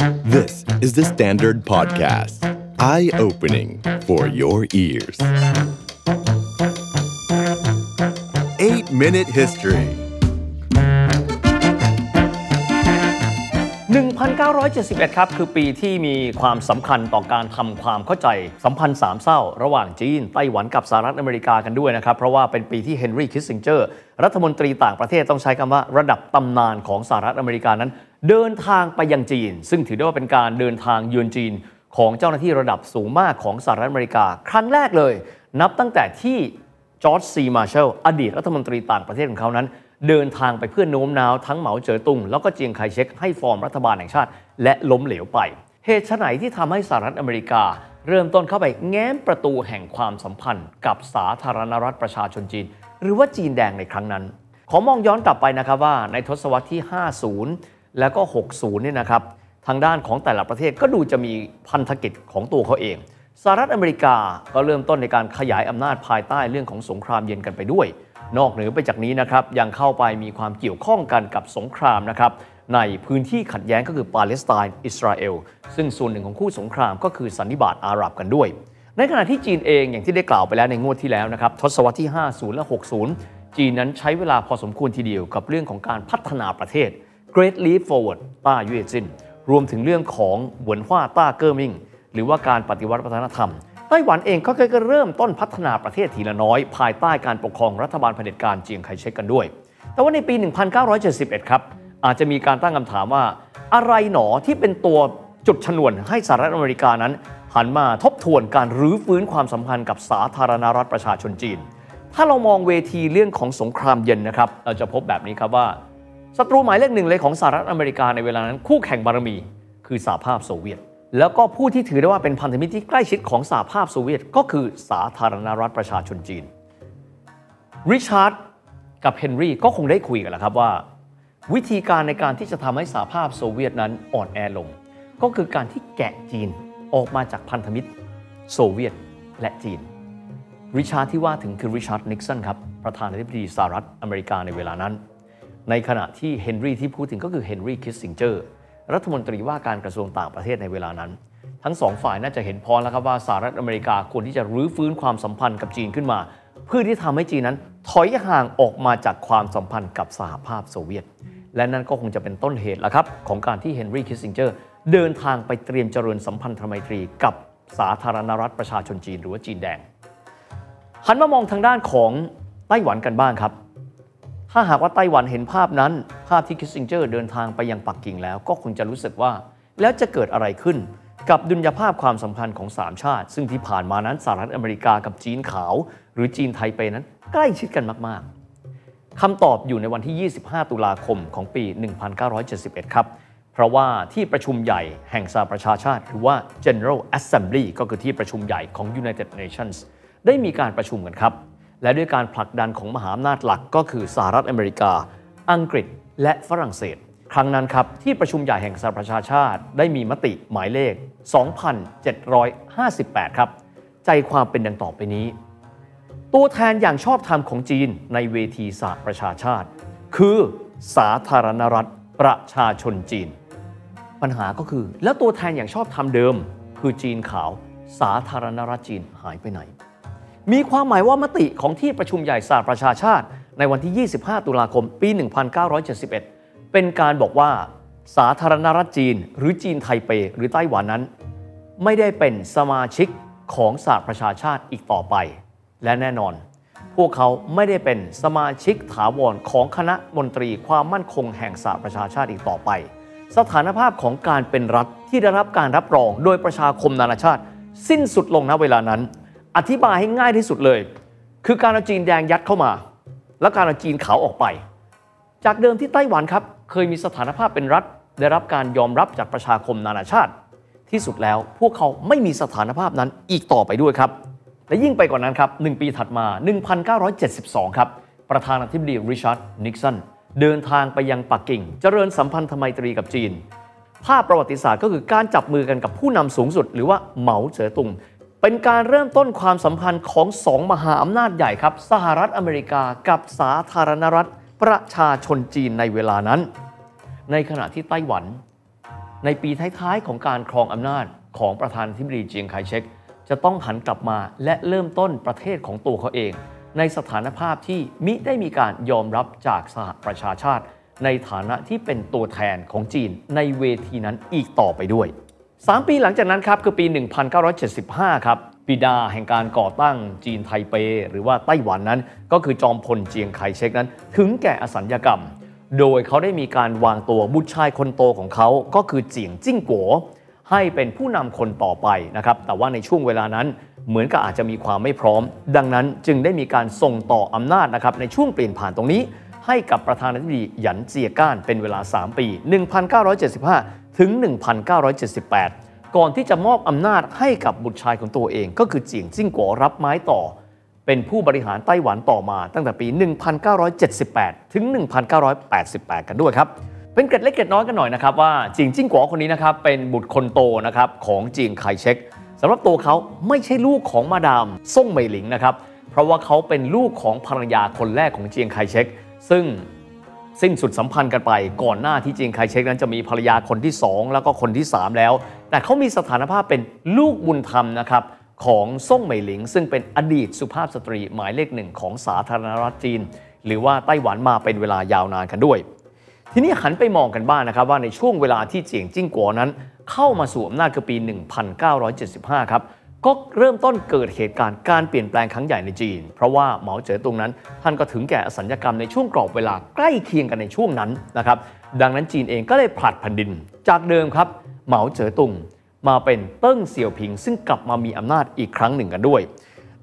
This is the Standard Podcast. Eye-opening for your ears. 8-Minute History 1971 ครับ คือปีที่มีความสำคัญต่อการทำความเข้าใจสัมพันธ์สามเศร้า ระหว่างจีน ไต้หวันกับสหรัฐอเมริกากันด้วยนะครับ เพราะว่าเป็นปีที่เฮนรี่คิสซิงเจอร์ รัฐมนตรีต่างประเทศต้องใช้คำว่าระดับตำนานของสหรัฐอเมริกานั้น เดินทางไปยังจีน ซึ่งถือได้ว่าเป็นการเดินทางเยือนจีนของเจ้าหน้าที่ระดับสูงมากของสหรัฐอเมริกา ครั้งแรกเลย นับตั้งแต่ที่จอร์จซีมาร์แชลอดีตรัฐมนตรีต่างประเทศของเขานั้น เดินทางไปเพื่อโน้มน้าวทั้งเหมาเจ๋อตุง แล้วก็เจียงไคเชกให้ฟอร์มรัฐบาลแห่งชาติ และล้มเหลวไป เหตุไหนที่ทำให้สหรัฐอเมริกา เริ่มต้นเข้าไปแง้มประตูแห่งความสัมพันธ์ กับสาธารณรัฐประชาชนจีน หรือว่าจีนแดงในครั้งนั้น ขอมองย้อนกลับไปนะครับว่าในทศวรรษที่ 50 แล้วก็ 60เนี่ยนะครับทางด้านของแต่ละประเทศก็ดูจะมีพันธกิจของตัวเขาเองสหรัฐอเมริกาก็เริ่มต้นในการขยายอำนาจภายใต้เรื่องของสงครามเย็นกันไปด้วย นอกเหนือไปจากนี้นะครับยังเข้าไปมีความเกี่ยวข้องกันกับสงครามนะครับในพื้นที่ขัดแย้งก็คือปาเลสไตน์อิสราเอลซึ่งส่วนหนึ่งของคู่สงครามก็คือสันนิบาตอาหรับกันด้วย ในขณะที่จีนเองอย่างที่ได้กล่าวไปแล้วในงวดที่แล้วนะครับทศวรรษที่ 50 และ 60 จีนนั้นใช้เวลาพอสมควรทีเดียวกับเรื่องของการพัฒนาประเทศ Great Leap Forward ต้าเย่จินรวมถึงเรื่องของหวนฮวาต้าเกอร์มิงหรือว่าการปฏิวัติวัฒนธรรมไต้หวันเองก็เคยเริ่มต้นพัฒนาประเทศทีละน้อย ภายใต้การปกครองรัฐบาลเผด็จการเจียงไคเชกกันด้วย แต่ว่าในปี 1971 ครับอาจจะมีการตั้งคำถามว่า อะไรหนอที่เป็นตัวจุดชนวนให้สหรัฐอเมริกานั้น หันมาทบทวนการรื้อฟื้นความสัมพันธ์กับสาธารณรัฐประชาชนจีน ถ้าเรามองเวทีเรื่องของสงครามเย็นนะครับเราจะพบแบบนี้ครับว่า ศัตรูหมายเลขหนึ่งเลยของสหรัฐอเมริกาในเวลานั้น คู่แข่งบารมีคือสหภาพโซเวียต แล้วก็ผู้ที่ถือได้ว่าเป็นพันธมิตรที่ใกล้ชิดของสหภาพโซเวียต ก็คือสาธารณรัฐประชาชนจีนริชาร์ดกับเฮนรี่ก็คงได้คุยกันแล้วครับว่า วิธีการในการที่จะทำให้สหภาพโซเวียตนั้นอ่อนแอลง ก็คือการที่แกะจีนออกมาจากพันธมิตรโซเวียตและจีนริชาร์ดที่ว่าถึงคือริชาร์ดนิกสันครับประธานาธิบดีสหรัฐอเมริกาในเวลานั้น ในขณะที่เฮนรี่ที่พูดถึงก็คือเฮนรี่คิสซิงเจอร์รัฐมนตรีว่าการกระทรวงต่างประเทศในเวลานั้น ทั้งสองฝ่ายน่าจะเห็นพ้องแล้วครับว่าสหรัฐอเมริกาควรที่จะรื้อฟื้นความสัมพันธ์กับจีนขึ้นมา เพื่อที่ทำให้จีนนั้น ถอยห่างออกมาจากความสัมพันธ์กับสหภาพโซเวียต และนั่นก็คงจะเป็นต้นเหตุแล้วครับของการที่เฮนรี่คิสซิงเจอร์เดินทางไปเตรียมเจริญสัมพันธไมตรีกับสาธารณรัฐประชาชนจีนหรือว่าจีนแดงหันมามองทางด้านของไต้หวันกันบ้างครับ ถ้าหากว่าไต้หวันเห็นภาพนั้น ภาพที่คิสซิงเจอร์เดินทางไปยังปักกิ่งแล้ว ก็คงจะรู้สึกว่า แล้วจะเกิดอะไรขึ้น กับดุลยภาพความสัมพันธ์ของ 3 ชาติ ซึ่งที่ผ่านมานั้นสหรัฐอเมริกากับจีนขาว หรือจีนไทเปนั้น ใกล้ชิดกันมากๆคำตอบอยู่ในวันที่ 25 ตุลาคมของปี 1971 ครับเพราะว่าที่ประชุมใหญ่แห่งสหประชาชาติหรือว่า General Assembly ก็คือที่ประชุมใหญ่ของ United Nations ได้มีการประชุมกันครับ และด้วยการผลักดันของมหาอำนาจหลักก็คือสหรัฐอเมริกา อังกฤษ และฝรั่งเศส ครั้งนั้นครับที่ประชุมใหญ่แห่งสหประชาชาติได้มีมติหมายเลข 2,758 ครับ ใจความเป็นดังต่อไปนี้ ตัวแทนอย่างชอบธรรมของจีนในเวทีสหประชาชาติ คือสาธารณรัฐประชาชนจีน ปัญหาก็คือแล้วตัวแทนอย่างชอบธรรมเดิม คือจีนขาวสาธารณรัฐจีนหายไปไหน มีความหมายว่ามติของที่ประชุมใหญ่สหประชาชาติ ในวันที่ 25 ตุลาคม ปี 1971 เป็นการบอกว่า สาธารณรัฐจีน หรือจีนไทเป หรือไต้หวันนั้น ไม่ได้เป็นสมาชิกของสหประชาชาติอีกต่อไป และแน่นอน พวกเขาไม่ได้เป็นสมาชิกถาวรของคณะมนตรีความมั่นคงแห่งสหประชาชาติอีกต่อไป สถานภาพของการเป็นรัฐที่ได้รับการรับรองโดยประชาคมนานาชาติ สิ้นสุดลงณเวลานั้น อธิบายให้ง่ายที่สุดเลย คือการเอาจีนแดงยัดเข้ามา และการเอาจีนขาวออกไป จากเดิมที่ไต้หวันครับ เคยมีสถานภาพเป็นรัฐ ได้รับการยอมรับจากประชาคมนานาชาติ ที่สุดแล้วพวกเขาไม่มีสถานภาพนั้นอีกต่อไปด้วยครับและยิ่งไปกว่านั้นครับ1ปีถัดมา 1972 ครับ ประธานาธิบดีริชาร์ดนิกสันเดินทางไปยังปักกิ่ง เจริญสัมพันธไมตรีกับจีน ภาพประวัติศาสตร์ก็คือการจับมือกันกับผู้นำสูงสุด หรือว่าเหมาเจ๋อตุง เป็นการเริ่มต้นความสัมพันธ์ของสองมหาอำนาจใหญ่ครับ สหรัฐอเมริกากับสาธารณรัฐประชาชนจีนในเวลานั้น ในขณะที่ไต้หวัน ในปีท้ายๆของการครองอำนาจของประธานาธิบดีเจียงไคเชกจะต้องหันกลับมาและเริ่มต้นประเทศของตัวเขาเอง ในสถานภาพที่มิได้มีการยอมรับจากสหประชาชาติ ในฐานะที่เป็นตัวแทนของจีนในเวทีนั้นอีกต่อไปด้วย 3 ปีหลังจากนั้นครับคือปี 1975 ครับบิดาแห่งการก่อตั้งจีนไทเป หรือว่าไต้หวันนั้น ก็คือจอมพลเจียงไคเชกนั้น ถึงแก่อสัญญกรรม โดยเขาได้มีการวางตัวบุตรชายคนโตของเขาก็คือเจียงจิ้งกัวให้เป็นผู้นำคนต่อไปนะครับแต่ว่าในช่วงเวลานั้นเหมือนกับอาจจะมีความไม่พร้อม ดังนั้นจึงได้มีการส่งต่ออำนาจนะครับในช่วงเปลี่ยนผ่านตรงนี้ ให้กับประธานาธิบดีหยันเจียก้านเป็นเวลา 3 ปี 1975 ถึง 1978 ก่อนที่จะมอบอำนาจให้กับบุตรชายของตัวเอง ก็คือเจียงจิ้งกัวรับไม้ต่อ เป็นผู้บริหารไต้หวันต่อมาตั้งแต่ปี 1978 ถึง 1988 กันด้วยครับ เป็นเกร็ดเล็กเกร็ดน้อยกันหน่อยนะครับว่าเจียงจิ้งกัวคนนี้นะครับเป็นบุตรคนโตนะครับของเจียงไคเชกสำหรับตัวเขาไม่ใช่ลูกของมาดามซ่งเหมยหลิงนะครับเพราะว่าเขาเป็นลูกของภรรยาคนแรกของเจียงไคเชกซึ่ง สิ้นสุดสัมพันธ์กันไป ก่อนหน้าที่เจียงไคเชกนั้นจะมีภรรยาคนที่ 2 แล้วก็คนที่ 3 แล้ว แต่เขามีสถานภาพเป็นลูกบุญธรรมนะครับของซ่งเหมยหลิง ซึ่งเป็นอดีตสุภาพสตรีหมายเลขหนึ่งของสาธารณรัฐจีน หรือว่าไต้หวันมาเป็นเวลายาวนานกันด้วย ทีนี้หันไปมองกันบ้างนะครับว่าในช่วงเวลาที่เจียงจิ้งกัวนั้น เข้ามาสู่อำนาจคือปี 1975 ครับ ก็เริ่มต้นเกิดเหตุการณ์การเปลี่ยนแปลงครั้งใหญ่ในจีน เพราะว่าเหมาเจ๋อตุงนั้น ท่านก็ถึงแก่อสัญญกรรมในช่วงกรอบเวลาใกล้เคียงกันในช่วงนั้นนะครับดังนั้นจีนเองก็เลยผลัดแผ่นดิน จากเดิมครับเหมาเจ๋อตุงมาเป็นเติ้งเสี่ยวผิง ซึ่งกลับมามีอำนาจอีกครั้งหนึ่งกันด้วย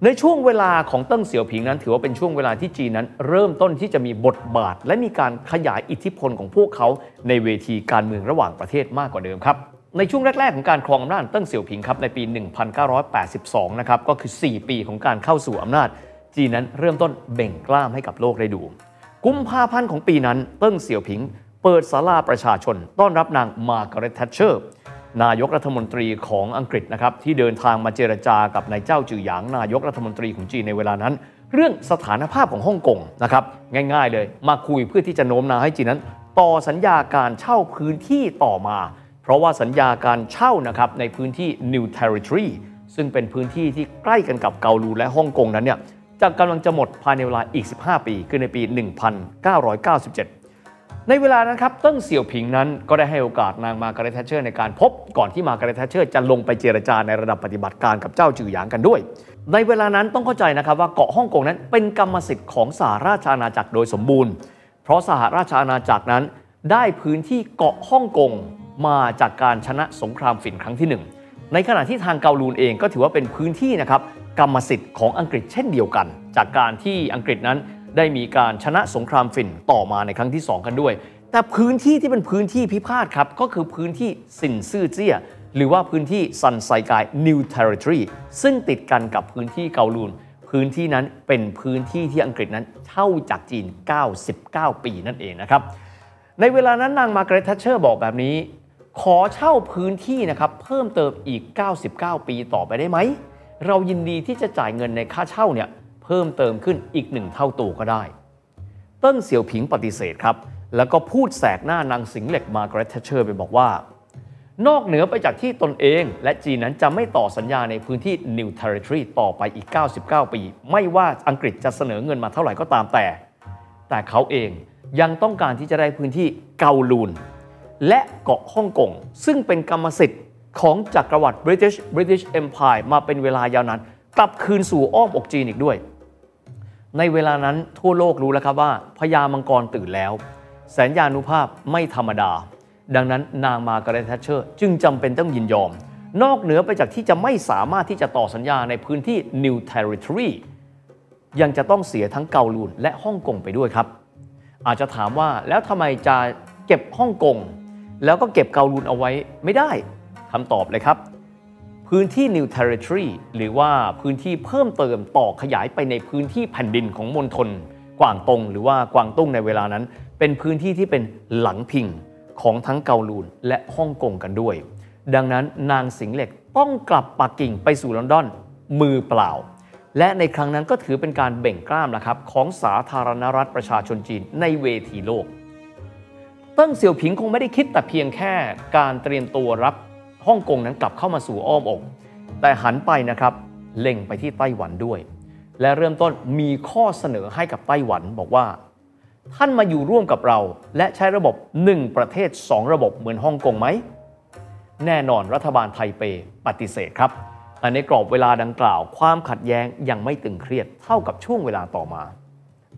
ในช่วงเวลาของเติ้งเสี่ยวผิงนั้น ถือว่าเป็นช่วงเวลาที่จีนนั้น เริ่มต้นที่จะมีบทบาท และมีการขยายอิทธิพลของพวกเขาในเวทีการเมืองระหว่างประเทศมากกว่าเดิมครับ ในช่วงแรก ๆ ของการครองอำนาจเติ้งเสี่ยวผิงครับในปี 1982 นะครับก็คือ 4 ปีของการเข้าสู่อำนาจ จีนนั้นเริ่มต้นเบ่งกล้ามให้กับโลกได้ดู กุมภาพันธ์ของปีนั้นเติ้งเสี่ยวผิง เปิดศาลาประชาชน ต้อนรับนางมาร์กาเร็ตแทชเชอร์นายกรัฐมนตรีของอังกฤษนะครับที่เดินทางมาเจรจากับนายเจ้าจือหยางนายกรัฐมนตรีของจีนในเวลานั้น เรื่องสถานภาพของฮ่องกงนะครับง่าย ๆ เลยมาคุยเพื่อที่จะโน้มน้าวให้จีนนั้น ต่อสัญญาการเช่าพื้นที่ต่อมา เพราะว่าสัญญาการเช่านะครับในพื้นที่ New Territory ซึ่งเป็นพื้นที่ที่ใกล้กันกับเกาลูนและฮ่องกงนั้นเนี่ยจะกำลังจะหมดภายในเวลาอีก 15 ปี คือในปี 1997 ในเวลานั้นครับเติ้งเสี่ยวผิงนั้นก็ได้ให้โอกาสนางมาการ์เร็ตแทชเชอร์ในการพบก่อนที่มาการ์เร็ตแทชเชอร์จะลงไปเจรจาในระดับปฏิบัติการกับเจ้าจือหยางกันด้วย ในเวลานั้นต้องเข้าใจนะครับว่าเกาะฮ่องกงนั้นเป็นกรรมสิทธิ์ของสหราชอาณาจักรโดยสมบูรณ์ เพราะสหราชอาณาจักรนั้นได้พื้นที่เกาะฮ่องกง มาจากการชนะสงครามฝิ่นครั้งที่หนึ่งในขณะที่ทางเกาลูนเองก็ถือว่าเป็นพื้นที่นะครับกรรมสิทธิ์ของอังกฤษเช่นเดียวกัน จากการที่อังกฤษนั้นได้มีการชนะสงครามฝิ่นต่อมาในครั้งที่ 2 กันด้วย แต่พื้นที่ที่เป็นพื้นที่พิพาทครับก็คือพื้นที่สินซื่อเจี้ยหรือว่าพื้นที่ซันไซกาย New Territory ซึ่งติดกันกับพื้นที่เกาลูน พื้นที่นั้นเป็นพื้นที่ที่อังกฤษนั้นเช่าจากจีน 99 ปีนั่นเองนะครับ ในเวลานั้นนางมาร์กาเร็ตแทชเชอร์บอกแบบนี้ ขอเช่าพื้นที่นะครับเพิ่มเติมอีก 99 ปีต่อไปได้ไหม เรายินดีที่จะจ่ายเงินในค่าเช่าเนี่ยเพิ่มเติมขึ้นอีกหนึ่งเท่าตัวก็ได้ เติ้งเสี่ยวผิงปฏิเสธครับ แล้วก็พูดแสกหน้านางสิงเหล็กมาร์กาเร็ตแทชเชอร์ไปบอกว่า นอกเหนือไปจากที่ตนเอง และจีนนั้นจะไม่ต่อสัญญาในพื้นที่ New Territory ต่อไปอีก 99 ปี ไม่ว่าอังกฤษจะเสนอเงินมาเท่าไหร่ก็ตามแต่ แต่เขาเองยังต้องการที่จะได้พื้นที่เกาลูน และเกาะฮ่องกงซึ่งเป็นกรรมสิทธิ์ของจักรวรรดิ British British Empire มาเป็นเวลายาวนานกลับคืนสู่อ้อมอกจีนอีกด้วย ในเวลานั้นทั่วโลกรู้แล้วครับว่าพญามังกรตื่นแล้ว แสนยานุภาพไม่ธรรมดา ดังนั้นนางมาการ์เร็ตแทชเชอร์ จึงจำเป็นต้องยินยอม นอกเหนือไปจากที่จะไม่สามารถที่จะต่อสัญญาในพื้นที่ New Territory ยังจะต้องเสียทั้งเกาลูนและฮ่องกงไปด้วยครับ อาจจะถามว่าแล้วทำไมจะเก็บฮ่องกง แล้วก็เก็บเกาลูนเอาไว้ไม่ได้คำตอบเลยครับ พื้นที่ New Territory หรือว่าพื้นที่เพิ่มเติมต่อขยายไปในพื้นที่แผ่นดินของมณฑลกวางตงหรือว่ากวางตุ้งในเวลานั้น เป็นพื้นที่ที่เป็นหลังพิงของทั้งเกาลูนและฮ่องกงกันด้วย ดังนั้นนางสิงเหล็กต้องกลับปักกิ่งไปสู่ลอนดอนมือเปล่า และในครั้งนั้นก็ถือเป็นการเบ่งกล้ามนะครับของสาธารณรัฐประชาชนจีนในเวทีโลก เติ้งเสี่ยวผิงคงไม่ได้คิดแต่เพียงแค่การเตรียมตัวรับฮ่องกงนั้นกลับเข้ามาสู่อ้อมอก แต่หันไปนะครับเล็งไปที่ไต้หวันด้วย และเริ่มต้นมีข้อเสนอให้กับไต้หวันบอกว่า ท่านมาอยู่ร่วมกับเรา และใช้ระบบ 1 ประเทศ 2 ระบบเหมือนฮ่องกงไหม แน่นอนรัฐบาลไทเปปฏิเสธครับแต่ในกรอบเวลาดังกล่าว ความขัดแย้งยังไม่ตึงเครียดเท่ากับช่วงเวลาต่อมา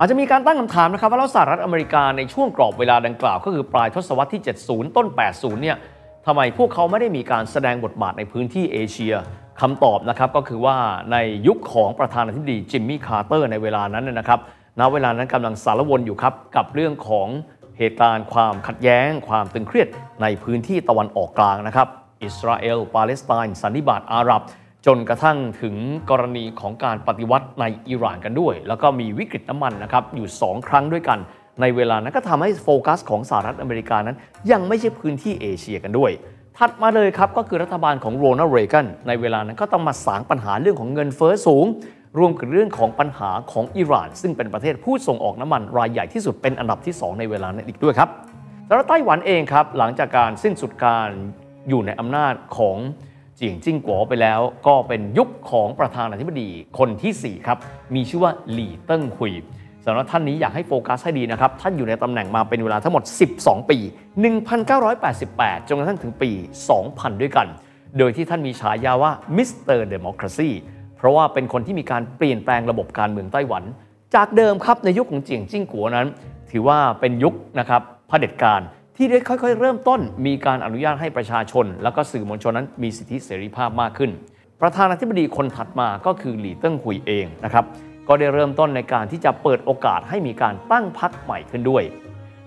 อาจจะมีการตั้งคำถามนะครับว่าแล้วสหรัฐอเมริกาในช่วงกรอบเวลาดังกล่าว ก็คือปลายทศวรรษที่ 70 ต้น 80 เนี่ยทำไมพวกเขาไม่ได้มีการแสดงบทบาทในพื้นที่เอเชียคำตอบนะครับก็คือว่าในยุคของประธานาธิบดีจิมมี่คาร์เตอร์ในเวลานั้นนะครับณเวลานั้นกำลังสารวนอยู่ครับกับเรื่องของเหตุการณ์ความขัดแย้ง ความตึงเครียดในพื้นที่ตะวันออกกลางนะครับอิสราเอลปาเลสไตน์สันนิบาตอาหรับ จนกระทั่งถึงกรณีของการปฏิวัติในอิหร่านกันด้วย แล้วก็มีวิกฤตน้ำมันนะครับอยู่ 2 ครั้งด้วยกัน ในเวลานั้นก็ทำให้โฟกัสของสหรัฐอเมริกานั้น ยังไม่ใช่พื้นที่เอเชียกันด้วย ถัดมาเลยครับก็คือรัฐบาลของโรนัลด์เรแกนในเวลานั้นก็ต้องมาสางปัญหาเรื่องของเงินเฟ้อสูง รวมกับเรื่องของปัญหาของอิหร่าน ซึ่งเป็นประเทศผู้ส่งออกน้ำมันรายใหญ่ที่สุดเป็นอันดับที่ 2 ในเวลานั้นอีกด้วยครับสำหรับไต้หวันเองครับหลังจากการสิ้นสุดการอยู่ในอำนาจของ เจียงจิ้งกัวไปแล้ว ก็เป็นยุคของประธานาธิบดีคนที่ 4 ครับ มีชื่อว่าหลี่เติ้งหุยสำหรับท่านนี้อยากให้โฟกัสให้ดีนะครับ ท่านอยู่ในตำแหน่งมาเป็นเวลาทั้งหมด 12 ปี 1988 จนกระทั่งถึงปี 2000 ด้วยกัน โดยที่ท่านมีฉายาว่า Mr. Democracy เพราะว่าเป็นคนที่มีการเปลี่ยนแปลงระบบการเมืองไต้หวัน จากเดิมครับในยุคของเจียงจิ้งกัวนั้น ถือว่าเป็นยุคนะครับเผด็จการ ที่ได้ค่อยๆ เริ่มต้น มีการอนุญาตให้ประชาชน แล้วก็สื่อมวลชนนั้นมีสิทธิเสรีภาพมากขึ้น ประธานาธิบดีคนถัดมาก็คือหลี่เติ้งหุยเองนะครับก็ได้เริ่มต้นในการที่จะเปิดโอกาสให้มีการตั้งพรรคใหม่ขึ้นด้วย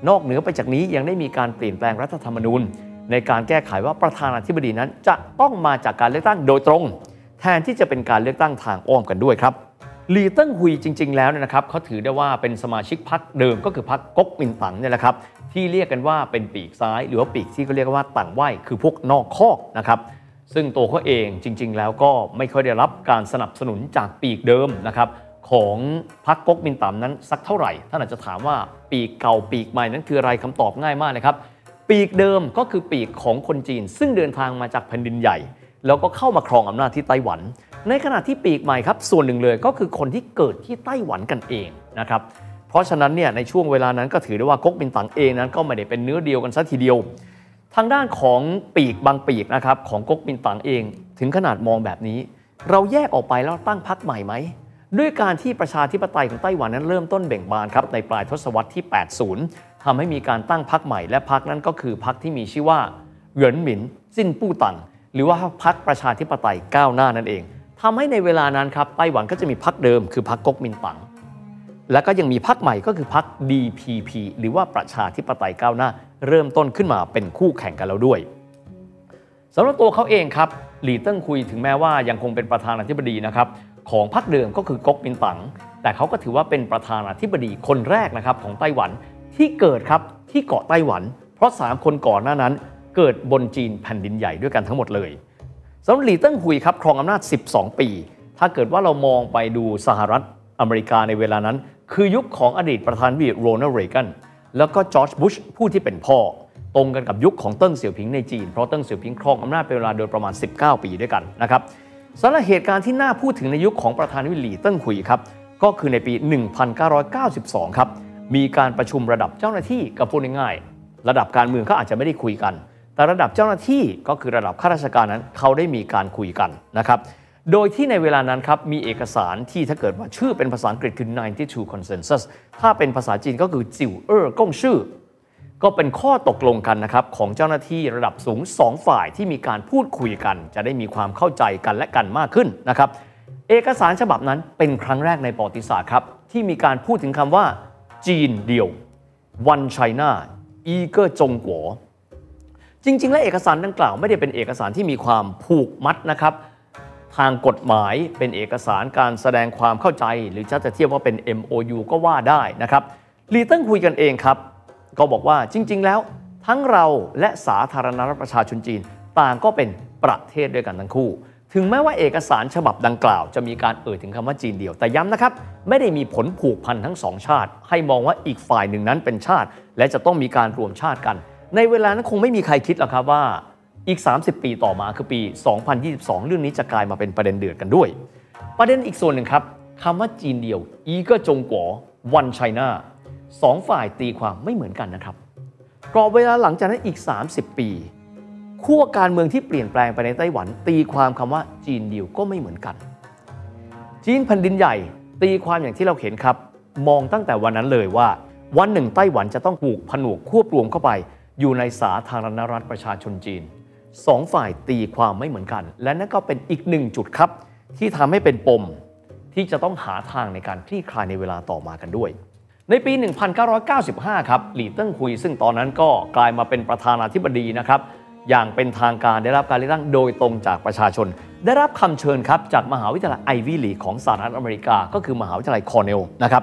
นอกเหนือไปจากนี้ยังได้มีการเปลี่ยนแปลงรัฐธรรมนูญ ในการแก้ไขว่าประธานาธิบดีนั้น จะต้องมาจากการเลือกตั้งโดยตรง แทนที่จะเป็นการเลือกตั้งทางอ้อมกันด้วยครับ ลีเติ้งฮุยจริง ๆ แล้วเนี่ยนะครับเขาถือได้ว่าเป็นสมาชิกพรรคเดิมก็คือพรรคก๊กมินตั๋งเนี่ยแหละครับที่เรียกกันว่าเป็นปีกซ้าย หรือว่าปีกที่เขาเรียกว่าต่างไหวคือพวกนอกคอกนะครับซึ่งตัวเขาเองจริง ๆ แล้วก็ไม่ค่อยได้รับการสนับสนุนจากปีกเดิมนะครับของพรรคก๊กมินตั๋งนั้นสักเท่าไหร่ท่านอาจจะถามว่าปีกเก่าปีกใหม่นั้นคืออะไรคำตอบง่ายมากนะครับปีกเดิมก็คือปีกของคนจีน ซึ่งเดินทางมาจากแผ่นดินใหญ่ แล้วก็เข้ามาครองอำนาจที่ไต้หวัน ในขณะที่ปีกใหม่ครับส่วนหนึ่งเลยก็คือคนที่เกิดที่ไต้หวันกันเองนะครับเพราะฉะนั้นเนี่ยในช่วงเวลานั้นก็ถือได้ว่าก๊กมินตั๋งเองนั้นก็ไม่ได้เป็นเนื้อเดียวกันซะทีเดียว ทางด้านของปีกบางปีกนะครับของก๊กมินตั๋งเอง ถึงขนาดมองแบบนี้ เราแยกออกไปแล้วตั้งพรรคใหม่ไหมด้วยการที่ประชาธิปไตยของไต้หวันนั้นเริ่มต้นเบ่งบานครับในปลายทศวรรษที่ 80ทำให้มีการตั้งพรรคใหม่และพรรคนั้นก็คือพรรคที่มีชื่อว่าเหวินหมินจิ้นปู้ตังหรือว่าพรรคประชาธิปไตยก้าวหน้านั่นเอง ทำให้ในเวลานั้นครับไต้หวันก็จะมีพรรคเดิมคือพรรคก๊กมินตั๋งแล้วก็ยังมีพรรคใหม่ก็คือพรรค DPP หรือว่าประชาธิปไตยก้าวหน้า เริ่มต้นขึ้นมาเป็นคู่แข่งกันแล้วด้วยสำหรับตัวเขาเองครับหลี่เติ้งหุยถึงแม้ว่ายังคงเป็นประธานาธิบดีนะครับของพรรคเดิมก็คือก๊กมินตั๋งแต่เขาก็ถือว่าเป็นประธานาธิบดีคนแรกนะครับของไต้หวันที่เกิดครับที่เกาะไต้หวัน เพราะ 3 คนก่อนหน้านั้น เกิดบนจีนแผ่นดินใหญ่ด้วยกันทั้งหมดเลย สำหรับหลี่เติ้งหุยครับครองอำนาจ 12 ปี ถ้าเกิดว่าเรามองไปดูสหรัฐอเมริกาในเวลานั้น คือยุคของอดีตประธานาธิบดีโรนัลด์เรแกนแล้วก็จอร์จบุชผู้ที่เป็นพ่อ ตรงกันกับยุคของเติ้งเสี่ยวผิงในจีน เพราะเติ้งเสี่ยวผิงครองอำนาจเป็นเวลาโดยประมาณ 19 ปีด้วยกันนะครับสำหรับเหตุการณ์ที่น่าพูดถึงในยุคของประธานาธิบดีหลีเติ้งหุยครับก็คือในปี 1992 ครับมีการประชุมระดับเจ้าหน้าที่กับพูดง่ายๆระดับการเมืองเขาอาจจะไม่ได้คุยกัน แต่ระดับเจ้าหน้าที่ก็คือระดับข้าราชการนั้นเขาได้มีการคุยกันนะครับ โดยที่ในเวลานั้นครับมีเอกสารที่ถ้าเกิดว่าชื่อเป็นภาษาอังกฤษคือ 92 consensus ถ้าเป็นภาษาจีนก็คือจิวเออร์กงชื่อ ก็เป็นข้อตกลงกันนะครับของเจ้าหน้าที่ระดับสูง 2 ฝ่ายที่มีการพูดคุยกัน จะได้มีความเข้าใจกันและกันมากขึ้นนะครับ เอกสารฉบับนั้นเป็นครั้งแรกในประวัติศาสตร์ครับที่มีการพูดถึงคำว่า จีนเดียว one China อีเกอร์จงกัว จริง ๆ และเอกสารดังกล่าวไม่ได้เป็นเอกสารที่มีความผูกมัดนะครับทางกฎหมายเป็นเอกสารการแสดงความเข้าใจ หรือจะจะเทียบว่าเป็น MOU ก็ว่าได้นะครับลีเติ้งคุยกันเองครับ ก็บอกว่าจริง ๆ แล้ว ทั้งเราและสาธารณรัฐประชาชนจีน ต่างก็เป็นประเทศด้วยกันทั้งคู่ ถึงแม้ว่าเอกสารฉบับดังกล่าว จะมีการเอ่ยถึงคำว่าจีนเดียวแต่ย้ำนะครับ ไม่ได้มีผลผูกพันทั้งสองชาติ ให้มองว่าอีกฝ่ายหนึ่งนั้นเป็นชาติ และจะต้องมีการรวมชาติกัน ในเวลานั้นคงไม่มีใครคิดหรอกครับว่าอีก 30 ปีต่อมาคือปี 2022 เรื่องนี้จะกลายมาเป็นประเด็นเดือดกันด้วย ประเด็นอีกส่วนหนึ่งครับคำว่าจีนเดียว อีก็จงกัววันไชน่าสองฝ่ายตีความไม่เหมือนกันนะครับกรอบเวลาหลังจากนั้นอีก 30 ปีขั้วการเมืองที่เปลี่ยนแปลงไปในไต้หวัน ตีความคำว่าจีนเดียวก็ไม่เหมือนกัน จีนแผ่นดินใหญ่ ตีความอย่างที่เราเห็นครับ มองตั้งแต่วันนั้นเลยว่า วันหนึ่งไต้หวันจะต้องผูกผนวกควบรวมเข้าไป อยู่ในสาธารณรัฐประชาชนจีนสองฝ่ายตีความไม่เหมือนกัน และนั่นก็เป็นอีกหนึ่งจุดครับ ที่ทำให้เป็นปม ที่จะต้องหาทางในการคลี่คลายในเวลาต่อมากันด้วย ในปี 1995 ครับหลี่เติ้งหุยซึ่งตอนนั้นก็กลายมาเป็นประธานาธิบดีนะครับ อย่างเป็นทางการได้รับการเลือกตั้งโดยตรงจากประชาชน ได้รับคำเชิญครับจากมหาวิทยาลัยไอวิลีของสหรัฐอเมริกา ก็คือมหาวิทยาลัยคอร์เนลนะครับ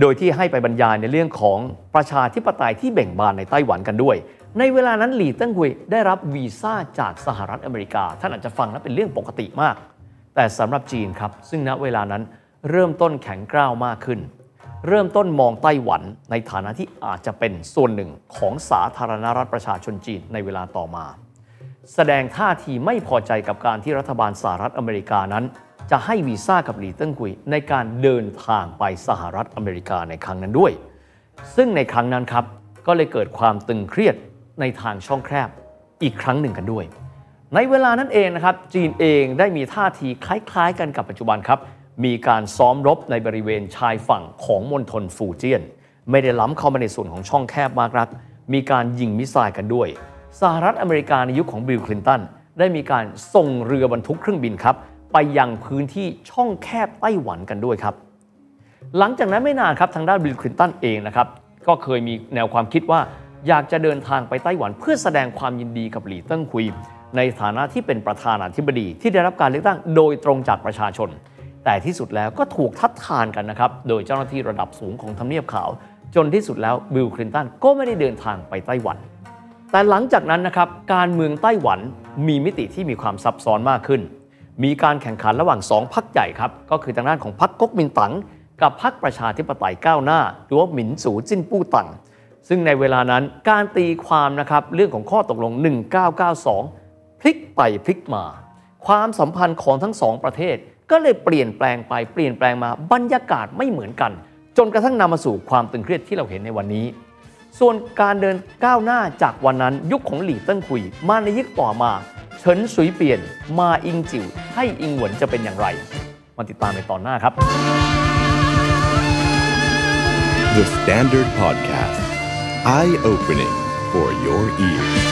โดยที่ให้ไปบรรยายในเรื่องของประชาธิปไตยที่เบ่งบานในไต้หวันกันด้วย ในเวลานั้นหลีเติ้งคุยได้รับวีซ่าจากสหรัฐอเมริกา ท่านอาจจะฟังแล้วเป็นเรื่องปกติมาก แต่สำหรับจีนครับซึ่งณเวลานั้นเริ่มต้นแข็งกร้าวมากขึ้น เริ่มต้นมองไต้หวันในฐานะที่อาจจะเป็นส่วนหนึ่งของสาธารณรัฐประชาชนจีนในเวลาต่อมา แสดงท่าทีไม่พอใจกับการที่รัฐบาลสหรัฐอเมริกานั้น จะให้วีซ่ากับหลี่เติ้งหุยในการเดินทางไปสหรัฐอเมริกาในครั้งนั้นด้วย ซึ่งในครั้งนั้นครับก็เลยเกิดความตึงเครียดในทางช่องแคบอีกครั้งหนึ่งกันด้วย ในเวลานั้นเองนะครับจีนเองได้มีท่าทีคล้ายๆ กันกับปัจจุบันครับ มีการซ้อมรบในบริเวณชายฝั่งของมณฑลฟูเจียน ไม่ได้ล้ำเข้ามาในส่วนของช่องแคบมากนัก มีการยิง missile กันด้วย สหรัฐอเมริกาในยุคของบิลคลินตันได้มีการส่งเรือบรรทุกเครื่องบินครับไปยังพื้นที่ช่องแคบไต้หวันกันด้วยครับ หลังจากนั้นไม่นานครับทางด้านบิลคลินตันเองนะครับก็เคยมีแนวความคิดว่าอยากจะเดินทางไปไต้หวัน เพื่อแสดงความยินดีกับหลี่เติ้งหุย ในฐานะที่เป็นประธานาธิบดีที่ได้รับการเลือกตั้งโดยตรงจากประชาชน แต่ที่สุดแล้วก็ถูกทัดทานกันนะครับ โดยเจ้าหน้าที่ระดับสูงของทำเนียบขาว จนที่สุดแล้วบิลคลินตันก็ไม่ได้เดินทางไปไต้หวัน แต่หลังจากนั้นนะครับการเมืองไต้หวันมีมิติที่มีความซับซ้อนมากขึ้น มีการแข่งขันระหว่างสองพรรคใหญ่ครับก็คือทางด้านของพรรคก๊กมินตั๋งกับพรรคประชาธิปไตยก้าวหน้า หรือว่าหมินสูจิ้นปู้ตังซึ่งในเวลานั้นการตีความนะครับเรื่องของข้อตกลง 1992 พลิกไปพลิกมา ความสัมพันธ์ของทั้งสองประเทศ ก็เลยเปลี่ยนแปลงไปเปลี่ยนแปลงมาบรรยากาศไม่เหมือนกัน จนกระทั่งนำมาสู่ความตึงเครียดที่เราเห็นในวันนี้ ส่วนการเดินก้าวหน้าจากวันนั้นยุคของหลี่เติ้งคุย มาในยุคต่อมาเฉินสุยเปลี่ยน มาอิงจิ๋วให้อิงหวนจะเป็นอย่างไรมาติดตามในตอนหน้าครับ The Standard Podcast. Eye opening for your ears.